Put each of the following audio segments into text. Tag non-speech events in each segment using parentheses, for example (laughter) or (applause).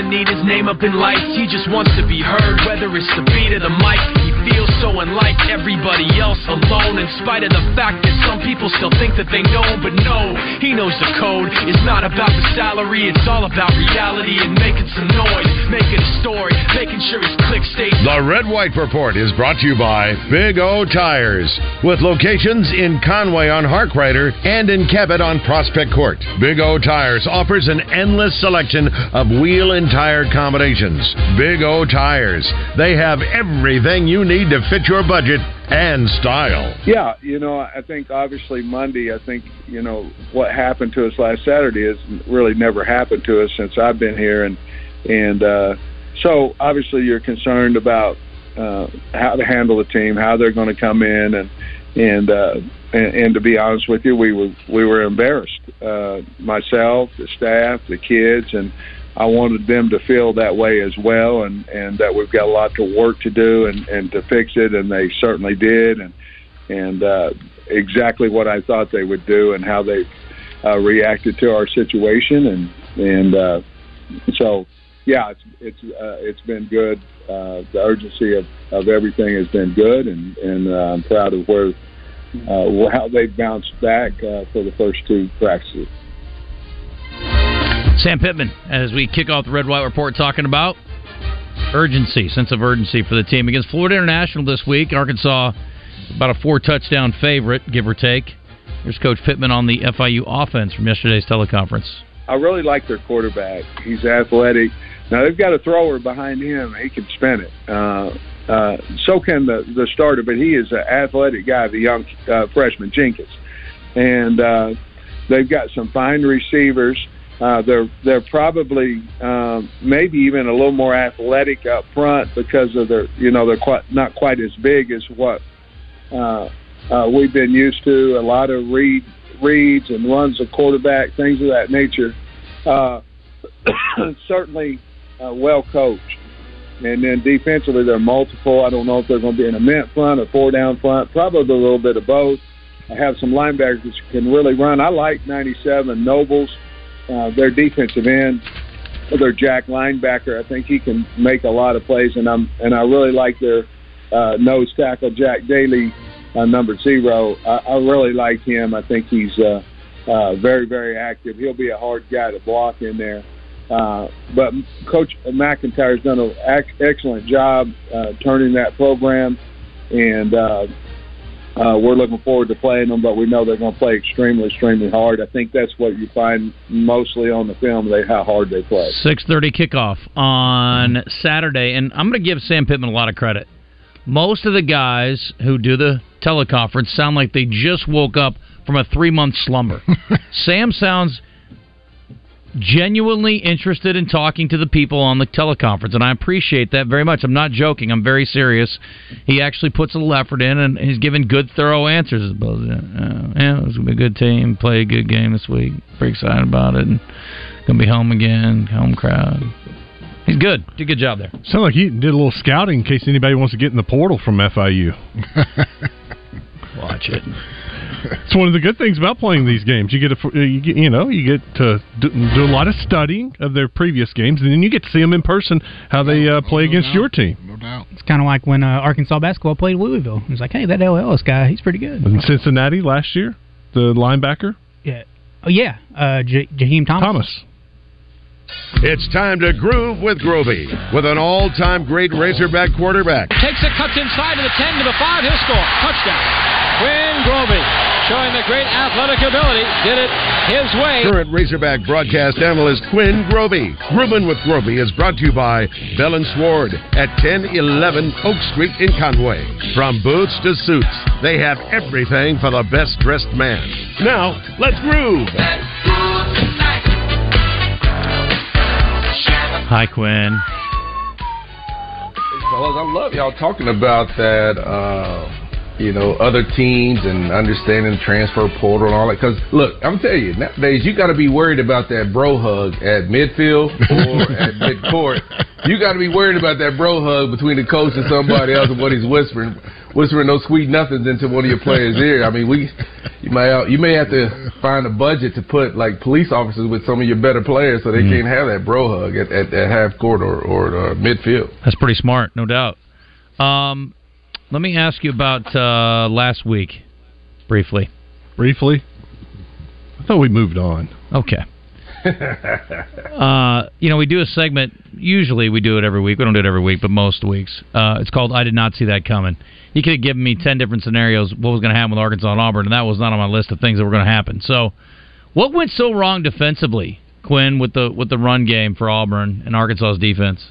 doesn't need his name up in lights, he just wants to be heard, whether it's the beat of the mic. He feels so unlike everybody else alone, in spite of the fact that some people still think that they know, but no, he knows the code. It's not about the salary, it's all about reality and making some noise, making a story, making sure his click stays The Red White Report is brought to you by Big O Tires, with locations in Conway on Harkrider and in Cabot on Prospect Court. Big O Tires offers an endless selection of wheel and tire combinations. Big O Tires, they have everything you need to fit your budget and style. Yeah, you know, I think obviously Monday, I think, you know, what happened to us last Saturday has really never happened to us since I've been here. And, and, uh, so obviously you're concerned about, uh, how to handle the team, how they're going to come in and, and, uh, and, and to be honest with you, we were, we were embarrassed, uh, myself, the staff, the kids, and, I wanted them to feel that way as well, and and that we've got a lot to work to do and and to fix it, and they certainly did, and and uh, exactly what I thought they would do, and how they uh, reacted to our situation, and and uh, so yeah, it's it's uh, it's been good. Uh, the urgency of of everything has been good, and and uh, I'm proud of where. Uh, how they've bounced back uh, for the first two practices. Sam Pittman, as we kick off the Red White Report, talking about urgency, sense of urgency for the team against Florida International this week. Arkansas, about a four touchdown favorite, give or take. Here's Coach Pittman on the FIU offense from yesterday's teleconference. I really like their quarterback. He's athletic. Now they've got a thrower behind him. He can spin it. Uh, uh, so can the the starter, but he is an athletic guy, the young uh, freshman Jenkins, and uh, they've got some fine receivers. Uh, they're they're probably um, maybe even a little more athletic up front because of their you know they're quite not quite as big as what uh, uh, we've been used to. A lot of read reads and runs of quarterback, things of that nature. Uh, (coughs) certainly uh, well coached. And then defensively, they're multiple. I don't know if they're going to be in a mint front or four down front. Probably a little bit of both. I have some linebackers that can really run. I like 97 Nobles uh, their defensive end, their Jack linebacker. I think he can make a lot of plays, and I'm and I really like their uh, nose tackle Jack Daly, uh, number zero. I, I really like him. I think he's uh, uh, very very active. He'll be a hard guy to block in there. Uh, but Coach MacIntyre's done an ex- excellent job uh, turning that program, and uh, uh, we're looking forward to playing them, but we know they're going to play extremely, extremely hard. I think that's what you find mostly on the film, they how hard they play. 6.30 kickoff on Saturday, and I'm going to give Sam Pittman a lot of credit. Most of the guys who do the teleconference sound like they just woke up from a three-month slumber. (laughs) Sam sounds genuinely interested in talking to the people on the teleconference, and I appreciate that very much. I'm not joking. I'm very serious. He actually puts a little effort in, and he's giving good, thorough answers. As well. Uh, yeah, it was gonna be a good team. Play a good game this week. Pretty excited about it. And gonna be home again. Home crowd. He's good. Did a good job there. Sound like you did a little scouting in case anybody wants to get in the portal from FIU. (laughs) Watch it. It's one of the good things about playing these games. You get a, you get, you know, you get to do, do a lot of studying of their previous games, and then you get to see them in person how they uh, play no against doubt. your team. No doubt. It's kind of like when uh, Arkansas basketball played Louisville. It was like, hey, that LLS guy, he's pretty good. In Cincinnati last year, the linebacker Yeah. Oh yeah, uh, J- Jaheim Thomas. Thomas. It's time to groove with Grovey with an all-time great Razorback quarterback. Takes it, cuts inside to the 10 to the 5. He'll score. Touchdown. Quinn Grovey, showing the great athletic ability, did it his way. Current Razorback broadcast analyst Quinn Grovey. Groovin' with Grovey is brought to you by Bell and Sword at 1011 Oak Street in Conway. From boots to suits, they have everything for the best dressed man. Now, let's groove. Hi, Quinn. fellas. I love y'all talking about that. Uh, you know, other teams and understanding the transfer portal and all that. Because look, I'm telling you, nowadays you got to be worried about that bro hug at midfield or at midcourt. You got to be worried about that bro hug between the coach and somebody else and what he's whispering, whispering those sweet nothings into one of your players' ear. I mean, we, you may you may have to find a budget to put like police officers with some of your better players so they can't have that bro hug at, at, at half court or or uh, midfield. That's pretty smart, no doubt. Um, let me ask you about uh, last week, briefly. Briefly? I thought we moved on. Okay. (laughs) Uh, you know, we do a segment. Usually, we do it every week. We don't do it every week, but most weeks. Uh, it's called "I Did Not See That Coming." You could have given me ten different scenarios what was going to happen with Arkansas and Auburn, and that was not on my list of things that were going to happen. So, what went so wrong defensively, Quinn, with the with the run game for Auburn and Arkansas's defense?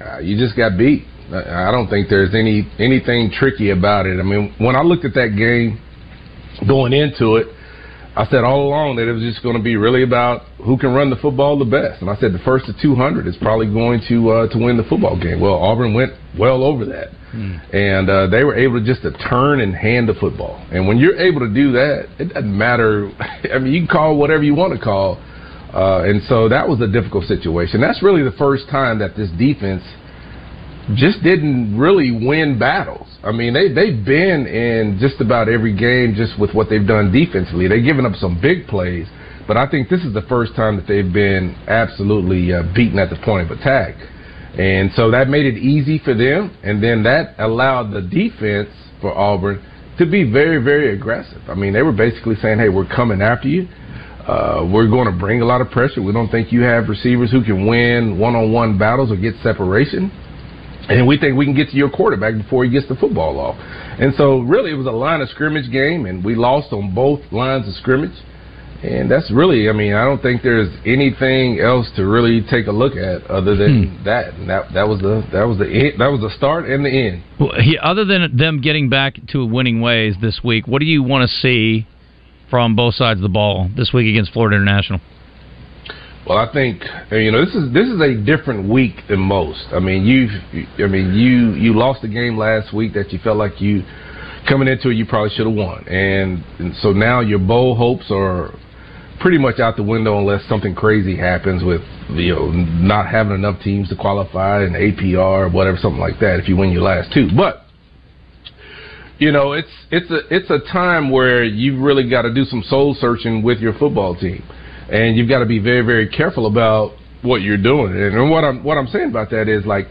Uh, you just got beat. I don't think there's any anything tricky about it. I mean, when I looked at that game going into it, I said all along that it was just going to be really about who can run the football the best. And I said the first to 200 is probably going to uh, to win the football game. Well, Auburn went well over that, and uh, they were able to just to turn and hand the football. And when you're able to do that, it doesn't matter. (laughs) I mean, you can call whatever you want to call. Uh, and so that was a difficult situation. That's really the first time that this defense just didn't really win battles. I mean, they they've been in just about every game just with what they've done defensively. They've given up some big plays, but I think this is the first time that they've been absolutely uh, beaten at the point of attack. And so that made it easy for them, and then that allowed the defense for Auburn to be very, very aggressive. I mean, they were basically saying, "Hey, we're coming after you. Uh, we're going to bring a lot of pressure. We don't think you have receivers who can win one-on-one battles or get separation." And we think we can get to your quarterback before he gets the football off. And so, really, it was a line of scrimmage game, and we lost on both lines of scrimmage. And that's really, I mean, I don't think there's anything else to really take a look at other than hmm. that. And that that was the that was the end, that was the start and the end. Well, he, other than them getting back to winning ways this week, what do you want to see from both sides of the ball this week against Florida International? Well, I think you know this is this is a different week than most. I mean, you, I mean, you you lost a game last week that you felt like you coming into it you probably should have won, and, and so now your bowl hopes are pretty much out the window unless something crazy happens with you know not having enough teams to qualify and APR or whatever something like that if you win your last two, but. You know, it's it's a it's a time where you've really got to do some soul searching with your football team and you've got to be very, very careful about what you're doing. And what I'm what I'm saying about that is like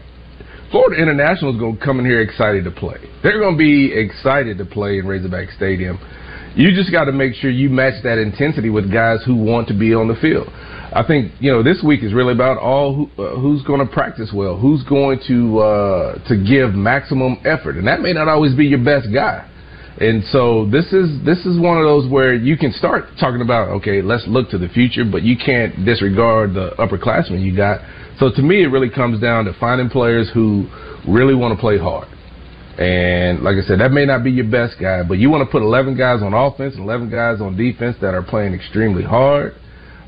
Florida International is going to come in here excited to play. They're going to be excited to play in Razorback Stadium. You just got to make sure you match that intensity with guys who want to be on the field. I think you know this week is really about all who, uh, who's going to practice well, who's going to uh, to give maximum effort, and that may not always be your best guy. And so this is this is one of those where you can start talking about okay, let's look to the future, but you can't disregard the upperclassmen you got. So to me, it really comes down to finding players who really want to play hard. And like I said, that may not be your best guy, but you want to put 11 guys on offense and 11 guys on defense that are playing extremely hard,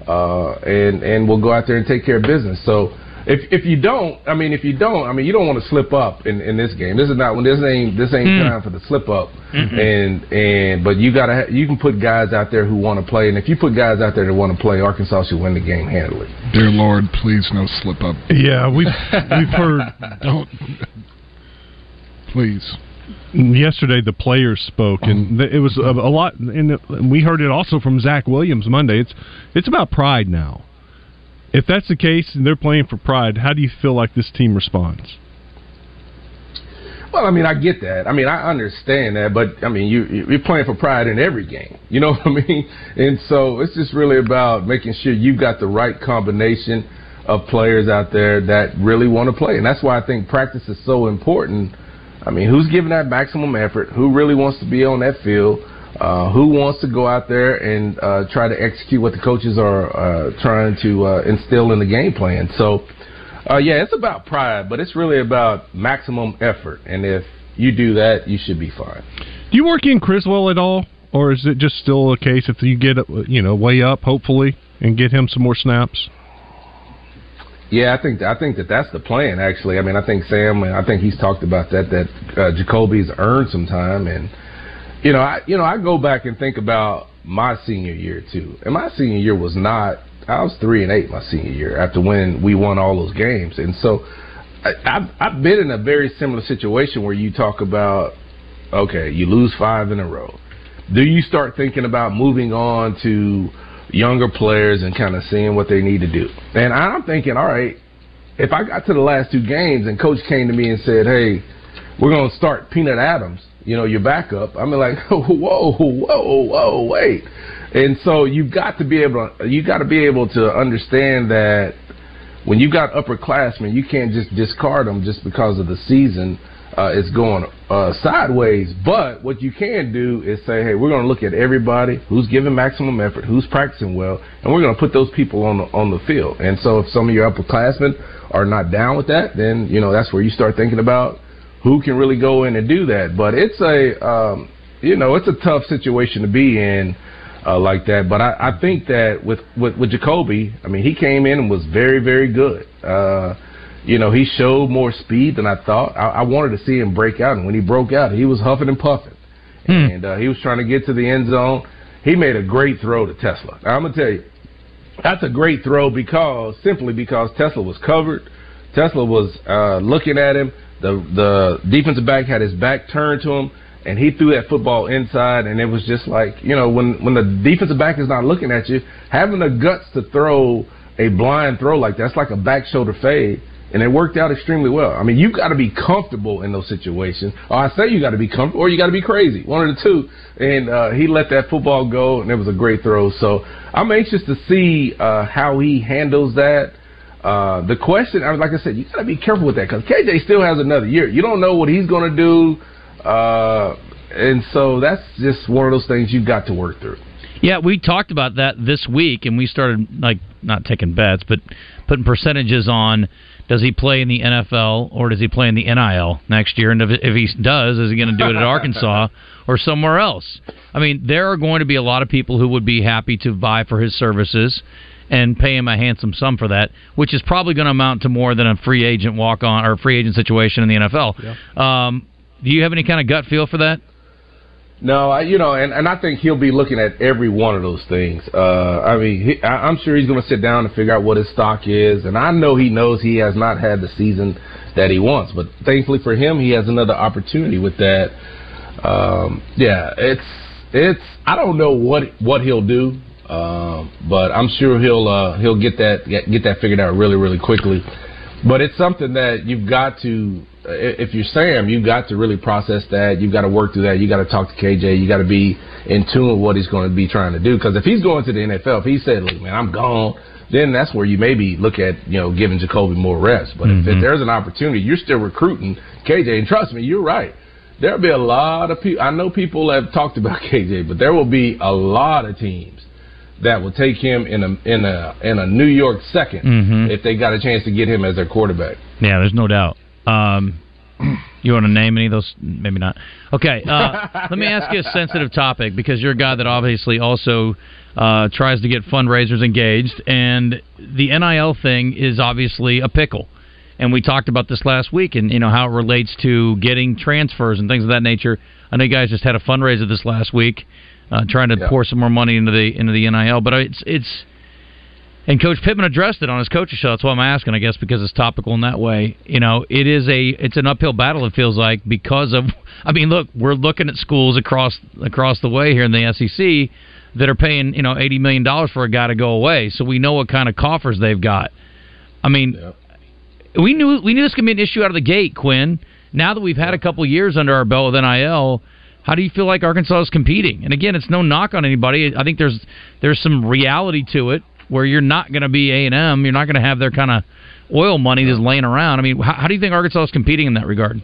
uh, and and will go out there and take care of business. So if if you don't, I mean, if you don't, I mean, you don't want to slip up in, in this game. This is not when this ain't this ain't Mm. time for the slip up. Mhm. And and but you gotta ha- you can put guys out there who want to play, and if you put guys out there that want to play, Arkansas should win the game handily. Dear Lord, please no slip up. Yeah, we've we've (laughs) heard. Don't. Please. Yesterday, the players spoke, and it was a, a lot. And we heard it also from Zach Williams Monday. It's it's about pride now. If that's the case, and they're playing for pride, how do you feel like this team responds? Well, I mean, I get that. I mean, I understand that, but I mean, you you're playing for pride in every game. You know (laughs) what I mean? And so it's just really about making sure you've got the right combination of players out there that really want to play, and that's why I think practice is so important I mean, who's giving that maximum effort? Who really wants to be on that field? Uh, who wants to go out there and uh, try to execute what the coaches are uh, trying to uh, instill in the game plan? So, uh, yeah, it's about pride, but it's really about maximum effort. And if you do that, you should be fine. Do you work in Criswell at all, or is it just still a case if you get you know way up, hopefully, and get him some more snaps? Yeah, I think I think that that's the plan. Actually, I mean, I think Sam, I think he's talked about that. That uh, Jacoby's earned some time, and you know, I you know, I go back and think about my senior year too, and my senior year was not. I was three and eight my senior year after when we won all those games, and so I, I've I've been in a very similar situation where you talk about, okay, you lose five in a row. Do you start thinking about moving on to younger players and kind of seeing what they need to do. And I'm thinking, all right, if I got to the last two games and coach came to me and said, hey, we're going to start Peanut Adams, you know, your backup, I'm like, (laughs) whoa, whoa, whoa, wait. And so you've got to be able to, you got to be able to understand that when you got upperclassmen, you can't just discard them just because of the season uh, is going uh, sideways. But what you can do is say, hey, we're going to look at everybody who's giving maximum effort, who's practicing well, and we're going to put those people on the on the field. And so if some of your upperclassmen are not down with that, then you know that's where you start thinking about who can really go in and do that. But it's a um, you know it's a tough situation to be in. Uh, like that, but I, I think that with, with with Jacoby, I mean, he came in and was very, very good. Uh, you know, he showed more speed than I thought. I, I wanted to see him break out, and when he broke out, he was huffing and puffing, Hmm. and uh, he was trying to get to the end zone. He made a great throw to TeSlaa. Now, I'm gonna tell you, that's a great throw because simply because TeSlaa was covered. TeSlaa was uh, looking at him. The the defensive back had his back turned to him, and he threw that football inside. And it was just like you know when when the defensive back is not looking at you, having the guts to throw a blind throw like that's like a back shoulder fade. And it worked out extremely well. I mean, you got to be comfortable in those situations. Or I say you got to be comfortable, or you got to be crazy. One of the two. And uh, he let that football go, and it was a great throw. So I'm anxious to see uh, how he handles that. Uh, the question, I mean, like I said, you got to be careful with that because KJ still has another year. You don't know what he's going to do, uh, and so that's just one of those things you've got to work through. Yeah, we talked about that this week, and we started like not taking bets, but putting percentages on. Does he play in the NFL or does he play in the NIL next year? And if, if he does, is he going to do it at Arkansas (laughs) or somewhere else? I mean, there are going to be a lot of people who would be happy to buy for his services and pay him a handsome sum for that, which is probably going to amount to more than a free agent walk on or free agent situation in the NFL. Um, do you have any kind of gut feel for that? No, I, you know, and, and I think he'll be looking at every one of those things. Uh, I mean, he, I, I'm sure he's going to sit down and figure out what his stock is, and I know he knows he has not had the season that he wants, but thankfully for him, he has another opportunity with that. Um, yeah, it's it's I don't know what what he'll do, um, but I'm sure he'll uh, he'll get that get, get that figured out really really quickly. But it's something that you've got to, if you're Sam, you've got to really process that. You've got to work through that. You got to talk to KJ. You got to be in tune with what he's going to be trying to do. Because if he's going to the NFL, if he said, "Look, man, I'm gone," then that's where you maybe look at you know giving Jacoby more reps. But if, if there's an opportunity, you're still recruiting KJ. And trust me, you're right. There'll be a lot of people. I know people have talked about (laughs) KJ, but there will be a lot of teams that will take him in a in a in a New York 2nd Mhm. if they got a chance to get him as their quarterback. Yeah, there's no doubt. Um, (clears throat) you want to name any of those? Maybe not. Okay, uh, (laughs) let me ask you a sensitive topic because you're a guy that obviously also uh, tries to get fundraisers engaged, and the NIL thing is obviously a pickle. And we talked about this last week, and you know how it relates to getting transfers and things of that nature. I know you guys just had a fundraiser this last week, uh, trying to pour some more money into the into the NIL, but it's it's and Coach Pittman addressed it on his coaching show. That's why I'm asking, I guess, because it's topical in that way. You know, it is a it's an uphill battle. It feels like because of. (laughs) I mean, look, we're looking at schools across across the way here in the SEC that are paying you know eighty million dollars for a guy to go away. So we know what kind of coffers they've got. I mean, we knew we knew this could be an issue out of the gate, Quinn. Now that we've had a couple years under our belt with NIL, how do you feel like Arkansas is competing? And again, it's no knock on anybody. I think there's there's some reality to it where you're not going to be A and M. You're not going to have their kind of oil money just laying around. I mean, how, how do you think Arkansas is competing in that regard?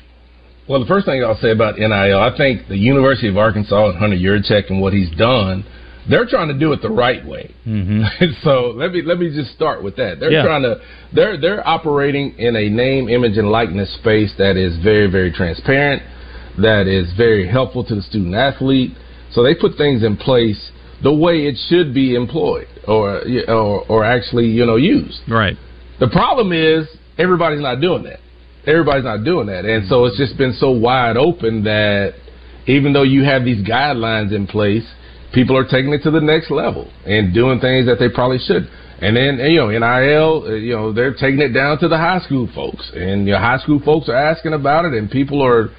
Well, the first thing I'll say about NIL, I think the University of Arkansas and Hunter Yurachek and what he's done, they're trying to do it the right way. Mm-hmm. (laughs) so let me let me just start with that. They're Yeah. trying to they're they're operating in a name, image, and likeness space that is very very transparent, that is very helpful to the student athlete. So they put things in place the way it should be employed or or, or actually you know used. Right. The problem is everybody's not doing that. Everybody's not doing that, and so it's just been so wide open that even though you have these guidelines in place, people are taking it to the next level and doing things that they probably should. And then you know, NIL, uh, you know, they're taking it down to the high school folks, and your high school folks are asking about it, and people are,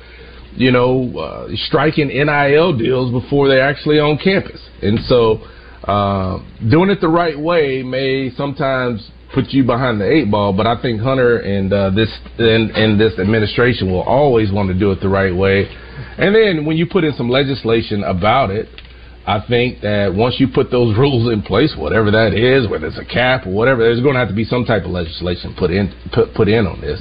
you know, uh, striking NIL deals before they're actually on campus. And so, uh, doing it the right way may sometimes put you behind the eight ball. But I think Hunter and uh, this and, and this administration will always want to do it the right way. And then when you put in some legislation about it, I think that once you put those (laughs) rules in place, whatever that is, whether it's a cap or whatever, there's going to have to be some type of legislation put in put put in on this.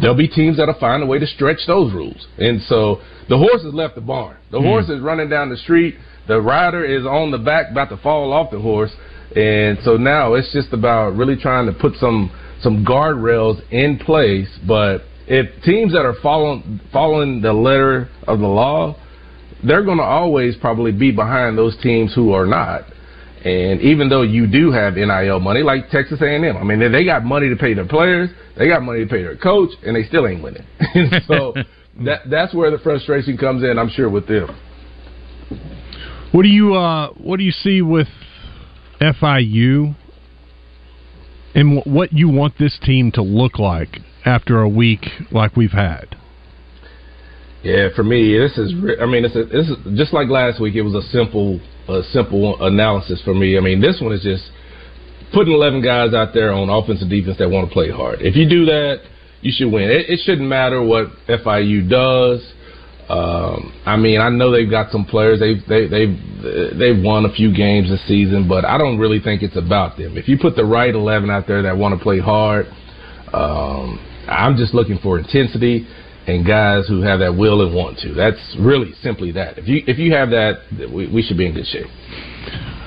There'll be teams that'll find a way to stretch those rules, and so the horse has left the barn. The Hmm. horse is running down the street. The rider is on the back, about to fall off the horse, and so now it's just about really trying to put some some guardrails in place. But if teams that are following following the letter of the law, they're going to always probably be behind those teams who are not. And even though you do have NIL money, like Texas A&M, I mean, they- got money to pay their players, they got money to pay their coach, and they still ain't winning. (laughs) So (laughs) that that's where the frustration comes in, I'm sure, with them. What do you uh, what do you see with FIU, and wh- what you want this team to look like after a week like we've had? Yeah, for me, this is. I mean, this is, this is just like last week. It was a simple, a simple analysis for me. I mean, this one is just putting eleven guys out there on offense and defense that want to play hard. If you do that, you should win. It, it shouldn't matter what FIU does. Um, I mean, I know they've got some players. They've they, they've they've won a few games this season, but I don't really think it's about them. If you put the right eleven out there that want to play hard, um, I'm just looking for intensity and guys who have that will and want to. That's really simply that. If you if you have that, we, we should be in good shape.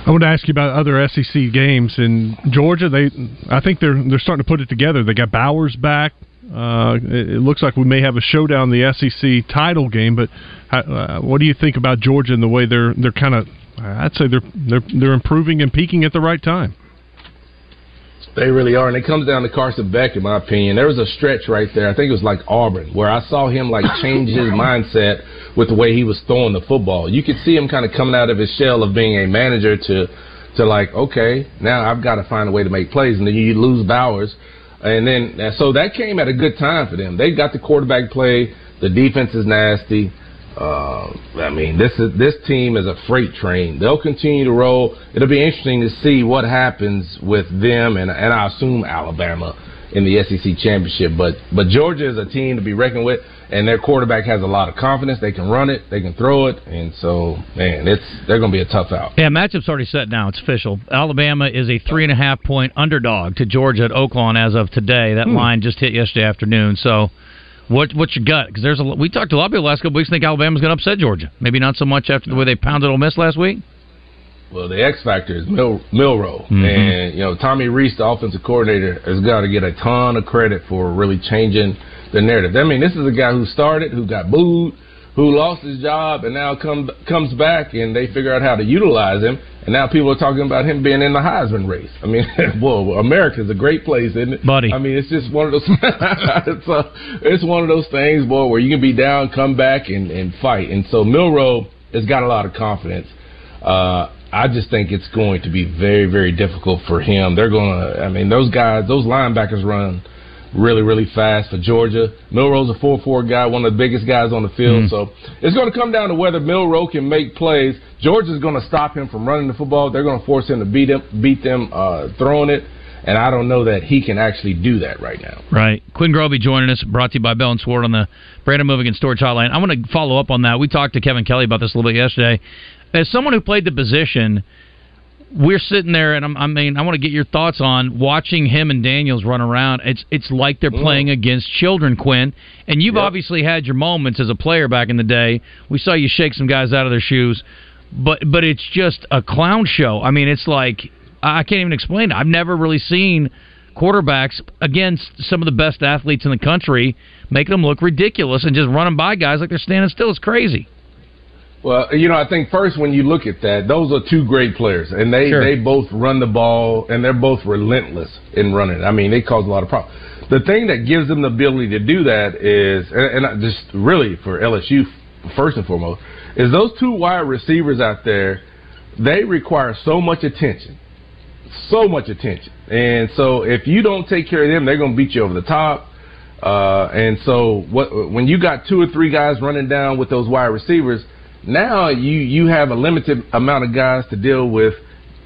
I want to ask you about other SEC games in Georgia. They, I think they're they're starting to put it together. They got Bowers back. Uh, it, looks like we may have a showdown in the SEC title game. But uh, what do you think about Georgia and the way they're they're kind of? I'd say they're they're they're improving and peaking at the right time. They really are, and it comes down to Carson Beck, in my opinion. There was a stretch right there. I think it was like Auburn, where I saw him like change his (laughs) mindset with the way he was throwing the football. You could see him kind of coming out of his shell of being a manager to, to like, okay, now I've got to find a way to make plays, and then you lose Bowers, and then so that came at a good time for them. They got the quarterback play. The defense is nasty. Uh, I mean, this is this team is a freight train. They'll continue to roll. It'll be interesting to see what happens with them, and and I assume Alabama in the SEC championship. But but Georgia is a team to be reckoned with, and their quarterback has a lot of confidence. They can run it, they can throw it, and so man, it's they're going to be a tough out. Yeah, matchup's already set now. It's official. Alabama is a three and a half point underdog to Georgia at Oaklawn as of today. That Hmm. line just hit yesterday afternoon. So, what what's your gut? Because there's a we talked to a lot of people last couple weeks think Alabama's going to upset Georgia. Maybe not so much after the way they pounded Ole Miss last week. Well, the X factor is Mil- Milroe, Mhm. and you know Tommy Rees, the offensive coordinator, has got to get a ton of credit for really changing the narrative. I mean, this is a guy who started, who got booed, who lost his job, and now come comes back, and they figure out how to utilize him, and now people are talking about him being in the Heisman race. I mean, (laughs) whoa, America's a great place, isn't it, buddy? I mean, it's just one of those. (laughs) it's, a, it's one of those things, boy, where you can be down, come back, and and fight. And so Milroe has got a lot of confidence. Uh, I just think it's going to be very, very difficult for him. They're going to, I mean, those guys, those linebackers run really, really fast for Georgia. Milroe's a 4-4 guy, one of the biggest guys on the field. Mm. So it's going to come down to whether Milroe can make plays. Georgia's going to stop him from running the football. They're going to force him to beat him, beat them uh, throwing it. And I don't know that he can actually do that right now. Right. Quinn Grovey joining us, brought to you by Bell and Sword on the Brandon Moving and Storage Hotline. I want to follow up on that. We talked to Kevin Kelly about this a little bit yesterday. As someone who played the position, we're sitting there, and I'm, I mean, I want to get your thoughts on watching him and Daniels run around. It's it's like they're mm. playing against children, Quinn. And you've obviously had your moments as a player back in the day. We saw you shake some guys out of their shoes, but but it's just a clown show. I mean, it's like I can't even explain it. I've never really seen quarterbacks against some of the best athletes in the country making them look ridiculous and just running by guys like they're standing still. It's crazy. Well, you know, I think first when you look at that, those are two great players, and they Sure. they both run the ball, and they're both relentless in running. I mean, they cause a lot of problems. The thing that gives them the ability to do that is, and, and just really for LSU first and foremost, is those two wide receivers out there. They require so much attention, so much attention, and so if you don't take care of them, they're going to beat you over the top. Uh, and so what, when you got two or three guys running down with those wide receivers, now you you have a limited amount of guys to deal with.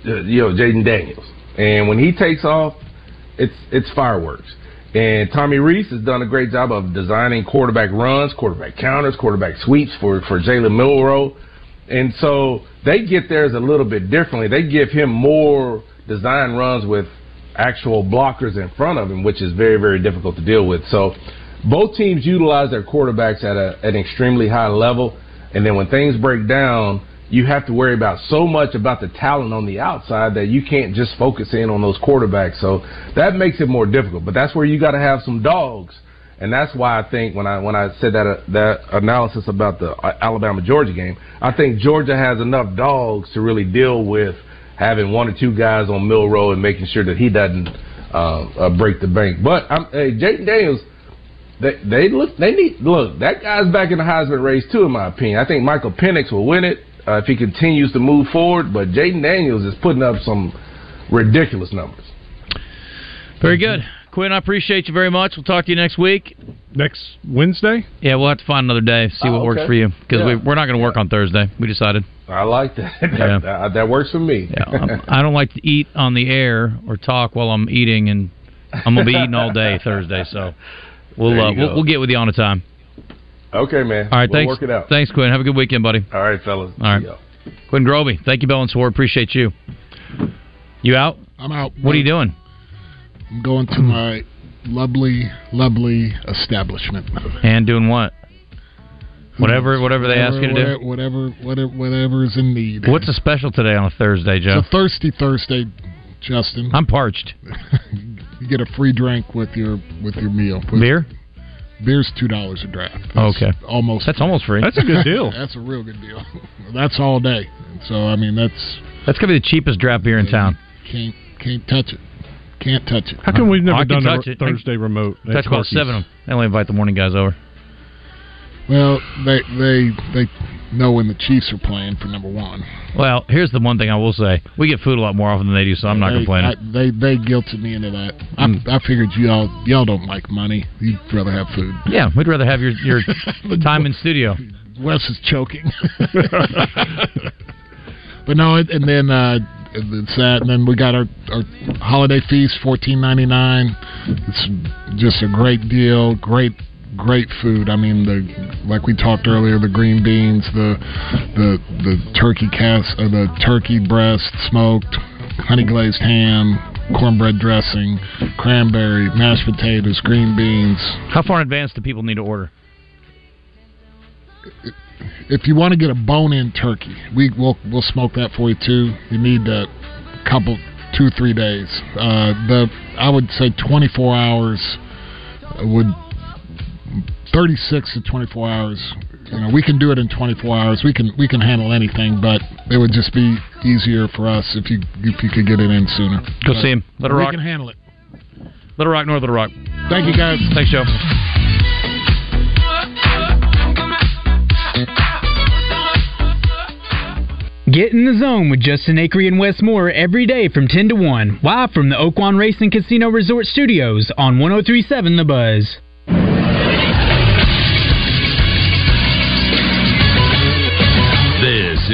Uh, you know, Jayden Daniels, and when he takes off, it's it's fireworks. And Tommy Rees has done a great job of designing quarterback runs, quarterback counters, quarterback sweeps for for Jalen Milroe. And so they get theirs a little bit differently. They give him more design runs with actual blockers in front of him, which is very, very difficult to deal with. So both teams utilize their quarterbacks at, a, at an extremely high level. And then when things break down, you have to worry about so much about the talent on the outside that you can't just focus in on those quarterbacks. So that makes it more difficult. But that's where you got to have some dogs. And that's why I think when I when I said that uh, that analysis about the uh, Alabama Georgia game, I think Georgia has enough dogs to really deal with having one or two guys on Milroe and making sure that he doesn't uh, uh, break the bank. But I'm, hey, Jayden Daniels, they they look they need look that guy's back in the Heisman race too, in my opinion. I think Michael Penix will win it uh, if he continues to move forward. But Jayden Daniels is putting up some ridiculous numbers. Very good. Quinn, I appreciate you very much. We'll talk to you next week. Next Wednesday? Yeah, we'll have to find another day, see Oh, what works for you. Because Yeah. we, we're not going to work on Thursday. We decided. I like that. (laughs) Yeah. that, that works for me. Yeah, I'm- I don't like to eat on the air or talk while I'm eating, and I'm going to be eating all day Thursday. So (laughs) we'll uh, we'll, we'll get with you on a time. Okay, man. All right, we'll thanks. work it out. Thanks, Quinn. Have a good weekend, buddy. All right, fellas. All right. Quinn Grovey, thank you, Bell and Sword. Appreciate you. You out? I'm out. What are you doing? I'm going to my lovely, lovely establishment. And doing what? Whatever, whatever they ask you to do. Whatever, whatever, whatever is in need. What's a special today on a Thursday, Joe? It's a thirsty Thursday, Justin. I'm parched. (laughs) you get a free drink with your with your meal. With- Beer? Beer's two dollars a draft. That's Okay. almost. That's almost free. That's a good deal. (laughs) that's a real good deal. (laughs) that's all day. So I mean, that's That's gonna be the cheapest draft beer in town. can't can't touch it. Can't touch it. How come we've never I can done a it. Thursday remote? at That's about seven of them. They only invite the morning guys over. Well, they they they know when the Chiefs are playing for number one. Well, here's the one thing I will say: we get food a lot more often than they do, so I'm not They- complaining. I, they they guilted me into that. I, Mm. I figured y'all y'all don't like money. You'd rather have food. yeah, we'd rather have your your (laughs) time in studio. Wes is choking. (laughs) but no, and then uh, it's that, and then we got our, our holiday feast, fourteen ninety nine. It's just a great deal, great great food. I mean, the like we talked earlier, the green beans, the the the turkey cast, uh, the turkey breast smoked, honey glazed ham. Cornbread dressing, cranberry, mashed potatoes, green beans, How far in advance do people need to order? if you want to get a bone-in turkey, we will we'll smoke that for you too. You need a couple, two three days. Uh, the I would say 24 hours would 36 to 24 hours. You know, we can do it in 24 hours. We can we can handle anything, but it would just be easier for us if you if you could get it in sooner. Go But see him. Let it rock. we can handle it. Little Rock, North Little Rock. Thank you guys. Thanks, Joe. Get in the zone with Justin Acree and Wes Moore every day from 10 to 1, live from the Oaklawn Racing Casino Resort Studios on 1037 The Buzz.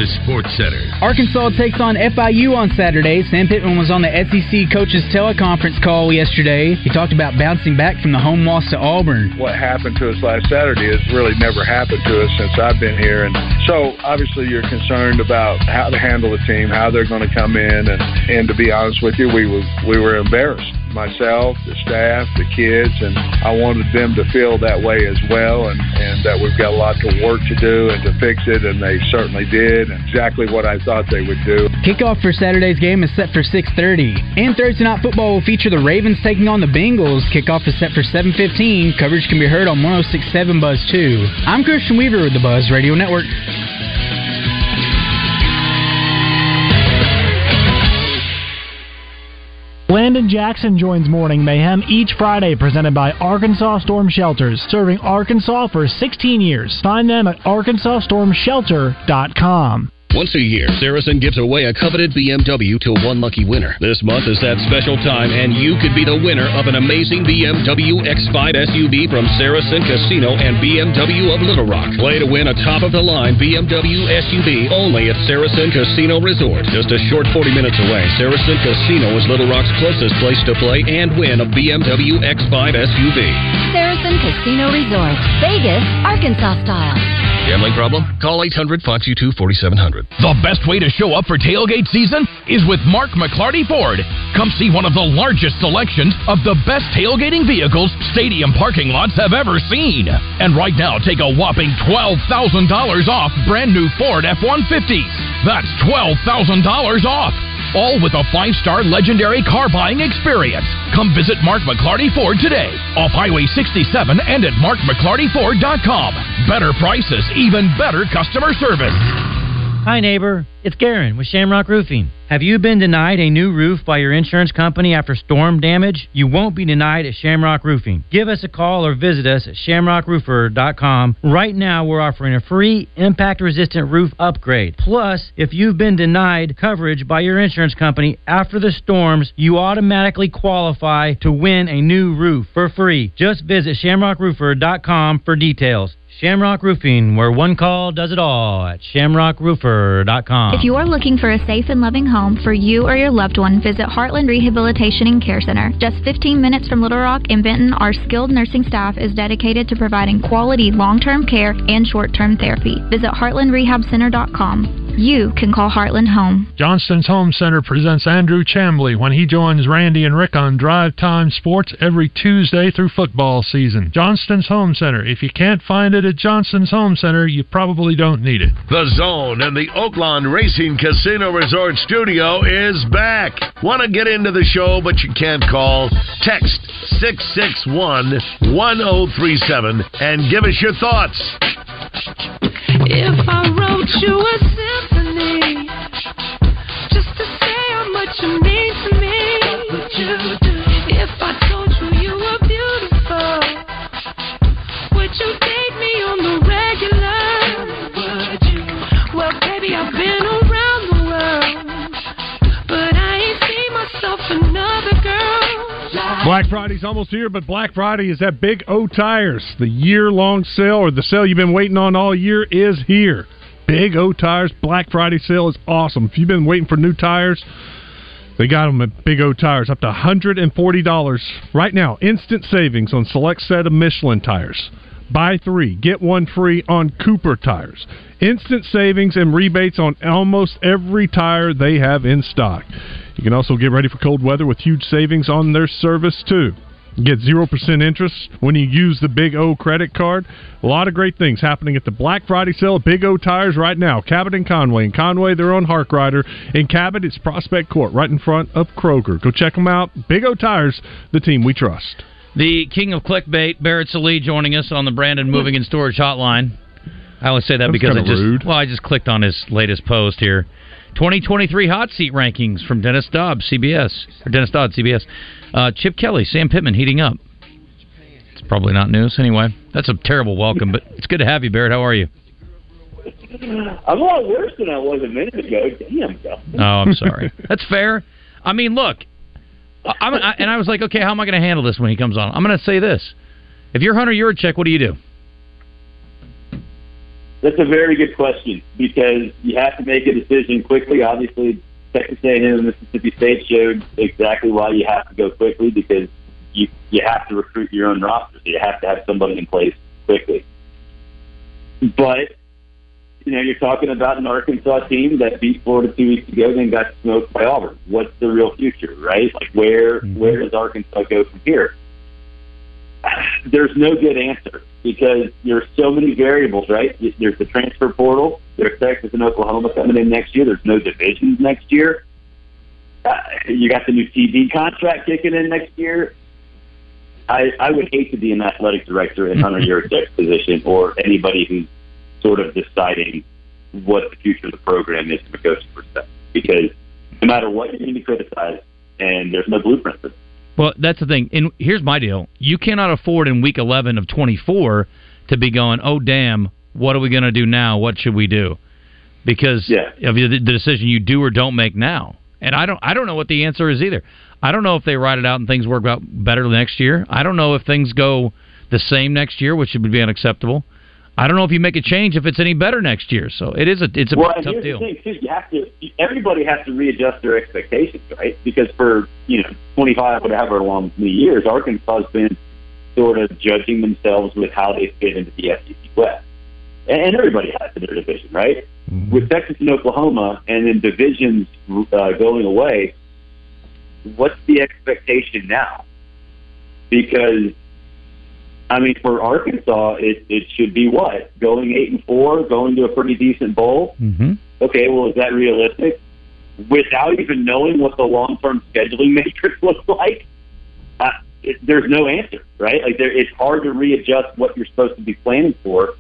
Texas Sports Center. Arkansas takes on FIU on Saturday. Sam Pittman was on the SEC coaches teleconference call yesterday. He talked about bouncing back from the home loss to Auburn. What happened to us last Saturday has really never happened to us since I've been here, and so obviously you're concerned about how to handle the team, how they're going to come in, and and to be honest with you, we were we were embarrassed. Myself, the staff, the kids, and I wanted them to feel that way as well, and and that we've got a lot of work to do and to fix it, and they certainly did, exactly what I thought they would do. Kickoff for Saturday's game is set for 6:30, and Thursday night football will feature the Ravens taking on the Bengals. Kickoff is set for 7:15. Coverage can be heard on 106.7 Buzz 2. I'm Christian Weaver with the Buzz Radio Network. Landon Jackson joins Morning Mayhem each Friday, presented by Arkansas Storm Shelters, serving Arkansas for 16 years. Find them at arkansasstormshelter.com. Once a year, Saracen gives away a coveted BMW to one lucky winner. This month is that special time, and you could be the winner of an amazing BMW X5 SUV from Saracen Casino and BMW of Little Rock. Play to win a top of the line BMW SUV only at Saracen Casino Resort. Just a short 40 minutes away, Saracen Casino is Little Rock's closest place to play and win a BMW X5 SUV. Saracen Casino Resort, Vegas, Arkansas style. Gambling problem? Call 800 522 4700. The best way to show up for tailgate season is with Mark McLarty Ford. Come see one of the largest selections of the best tailgating vehicles stadium parking lots have ever seen. And right now, take a whopping $12,000 off brand new Ford F 150s. That's $12,000 off. All with a five star legendary car buying experience. Come visit Mark McLarty Ford today, off Highway 67 and at markmclartyford.com. Better prices, even better customer service. Hi, neighbor. It's Garen with Shamrock Roofing. Have you been denied a new roof by your insurance company after storm damage? You won't be denied at Shamrock Roofing. Give us a call or visit us at shamrockroofer.com. Right now, we're offering a free impact resistant roof upgrade. Plus, if you've been denied coverage by your insurance company after the storms, you automatically qualify to win a new roof for free. Just visit shamrockroofer.com for details. Shamrock Roofing, where one call does it all at shamrockroofer.com. If you are looking for a safe and loving home for you or your loved one, visit Heartland Rehabilitation and Care Center. Just 15 minutes from Little Rock and Benton, our skilled nursing staff is dedicated to providing quality long term care and short term therapy. Visit heartlandrehabcenter.com. You can call Heartland home. Johnston's Home Center presents Andrew Chambly when he joins Randy and Rick on Drive Time Sports every Tuesday through football season. Johnston's Home Center. If you can't find it at Johnston's Home Center, you probably don't need it. The Zone and the Oaklawn Racing Casino Resort Studio is back. Want to get into the show, but you can't call? Text 661 1037 and give us your thoughts. If I wrote you a Black Friday's almost here, but Black Friday is at Big O Tires. The year long sale, or the sale you've been waiting on all year, is here. Big O Tires Black Friday sale is awesome. If you've been waiting for new tires, they got them at Big O Tires, up to $140 right now. Instant savings on select set of Michelin tires. Buy three, get one free on Cooper tires. Instant savings and rebates on almost every tire they have in stock. You can also get ready for cold weather with huge savings on their service too. Get 0% interest when you use the Big O credit card. A lot of great things happening at the Black Friday sale at Big O Tires right now. Cabot and Conway. In Conway, they're on Harkrider. In Cabot, it's Prospect Court right in front of Kroger. Go check them out. Big O Tires, the team we trust. The king of clickbait, Barrett Sallee, joining us on the Brandon Moving and Storage Hotline. I always say that That's because I just rude. well, I just clicked on his latest post here. 2023 hot seat rankings from Dennis Dobbs, CBS or Dennis Dodd, CBS. Uh, Chip Kelly, Sam Pittman heating up. It's probably not news anyway. That's a terrible welcome, but it's good to have you, Barrett. How are you? I'm a lot worse than I was a minute ago. Damn, Dustin. Oh, I'm sorry. (laughs) That's fair. I mean, look, I, and I was like, okay, how am I going to handle this when he comes on? I'm going to say this: if you're Hunter Yurachek, what do you do? That's a very good question because you have to make a decision quickly. Obviously, Texas A&M and Mississippi State showed exactly why you have to go quickly because you you have to recruit your own roster. So you have to have somebody in place quickly. But you know, you're talking about an Arkansas team that beat Florida two weeks ago, then got smoked by Auburn. What's the real future, right? Like where where does Arkansas go from here? (sighs) There's no good answer because there's so many variables, right? There's the transfer portal. There's Texas and Oklahoma coming in next year. There's no divisions next year. Uh, (sighs) you got the new TV contract kicking in next year. I, I would hate to be an athletic director in (laughs) Hunter Yurachek's position or anybody who's sort of deciding what the future of the program is from a coaching perspective. Because no matter what, you're going to be criticized, and there's no blueprint for. Well, that's the thing. And here's my deal: you cannot afford in week 11 of 24 to be going, "Oh, damn, what are we going to do now? What should we do?" Because of the, the decision you do or don't make now. And I don't, I don't know what the answer is either. I don't know if they write it out and things work out better next year. I don't know if things go the same next year, which would be unacceptable. I don't know if you make a change if it's any better next year. So it is a, it's a well, tough here's deal. the thing too. You have to. Everybody has to readjust their expectations, right? Because for you know 25 whatever long years, Arkansas has been sort of judging themselves with how they fit into the SEC West, and, and everybody has in their division, right? With Texas and Oklahoma, and then divisions uh, going away. What's the expectation now? Because I mean, for Arkansas, it, it should be what going eight and four, going to a pretty decent bowl. Mm-hmm. Okay, well, is that realistic? Without even knowing what the long term scheduling (laughs) matrix looks like, uh, it, there's no answer, right? Like, there, it's hard to readjust what you're supposed to be planning for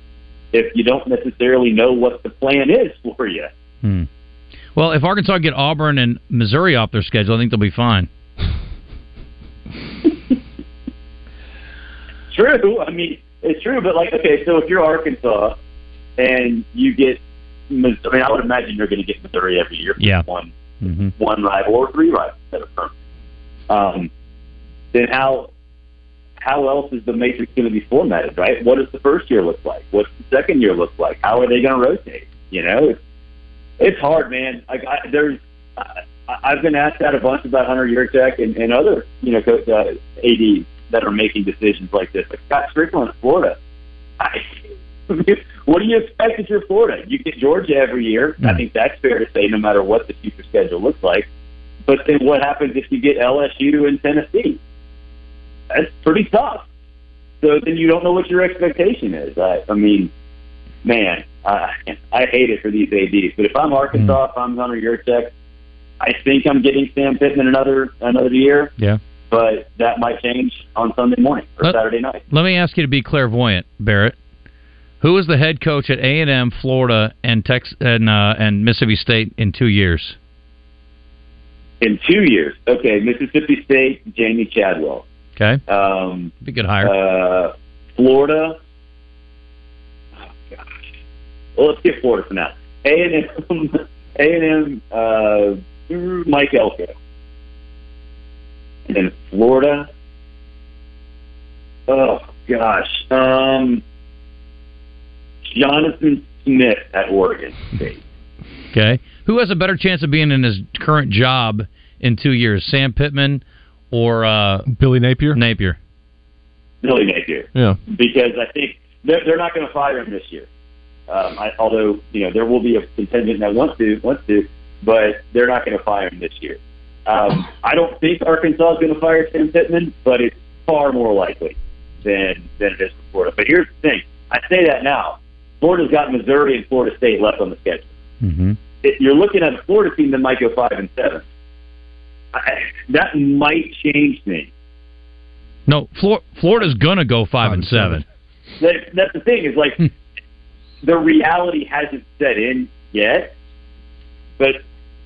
if you don't necessarily know what the plan is for you. Hmm. Well, if Arkansas get Auburn and Missouri off their schedule, I think they'll be fine. True. I mean, it's true, but like, okay, so if you're Arkansas and you get, I mean, I would imagine you're going to get Missouri every year. Yeah. One, Mm-hmm. one rival or three rivals that are firm. Um, then how how else is the matrix going to be formatted, right? What does the first year look like? What's the second year look like? How are they going to rotate? You know, it's it's hard, man. Like I, there's, I, I've been asked that a bunch about Hunter Yurachek and, and other, you know, co- uh, ads that are making decisions like this. Like Scott Stricklin, Florida. I, (laughs) what do you expect if you're Florida? You get Georgia every year. I hmm. think that's fair to say, no matter what the future schedule looks like. But then what happens if you get LSU and Tennessee? That's pretty tough. So then you don't know what your expectation is. I, I mean, man, I, I hate it for these ads. But if I'm Arkansas, hmm. if I'm Hunter Yurachek, I think I'm getting Sam Pittman another another year. Yeah. But that might change on Sunday morning or Let- Saturday night. Let me ask you to be clairvoyant, Barrett. Who is the head coach at A and M, Florida, and Tex and uh, and Mississippi State in two years? In two years, okay, Mississippi State, Jamey Chadwell. Okay, Um, be a good hire. Uh, Florida. Oh gosh. Well, let's get Florida for now. A and M, (laughs) A and M, uh, Mike Elko, and then Florida. Oh gosh, um, Jonathan Smith at Oregon State. Okay, who has a better chance of being in his current job in two years, Sam Pittman or uh, Billy Napier? Napier. Billy Napier. Yeah. because I think they're, they're not going to fire him this year. Um, I, although you know there will be a contingent that wants to wants to, but they're not going to fire him this year. Um, I don't think Arkansas is going to fire Sam Pittman, but it's far more likely than than it is for Florida. But here's the thing: I say that now. Florida's got Missouri and Florida State left on the schedule. Mm-hmm. You're looking at a Florida team that might go five and seven. I, that might change things. No, Flor- Florida's gonna go five, and seven. that, that's the thing is like the reality hasn't set in yet, but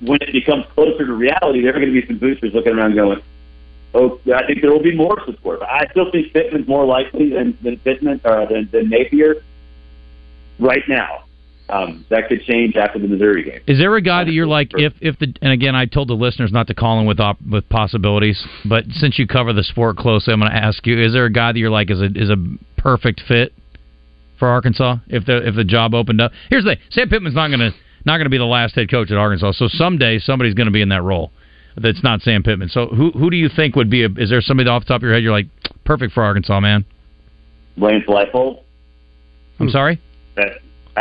when it becomes closer to reality, there are going to be some boosters looking around going, "Oh, I think there will be more support." But I still think Pittman's more likely than than Pittman or than, than Napier right now. Um, that could change after the Missouri game. Is there a guy that you're like if if the and again I told the listeners not to call in with op, with possibilities, but since you cover the sport closely, I'm going to ask you: Is there a guy that you're like is a is a perfect fit for Arkansas if the if the job opened up? Here's the thing: Sam Pittman's not going to not going to be the last head coach at Arkansas. So someday somebody's going to be in that role. That's not Sam Pittman. So who who do you think would be? A, is there somebody off the top of your head you're like perfect for Arkansas, man? Lance Leipold. I'm sorry. That,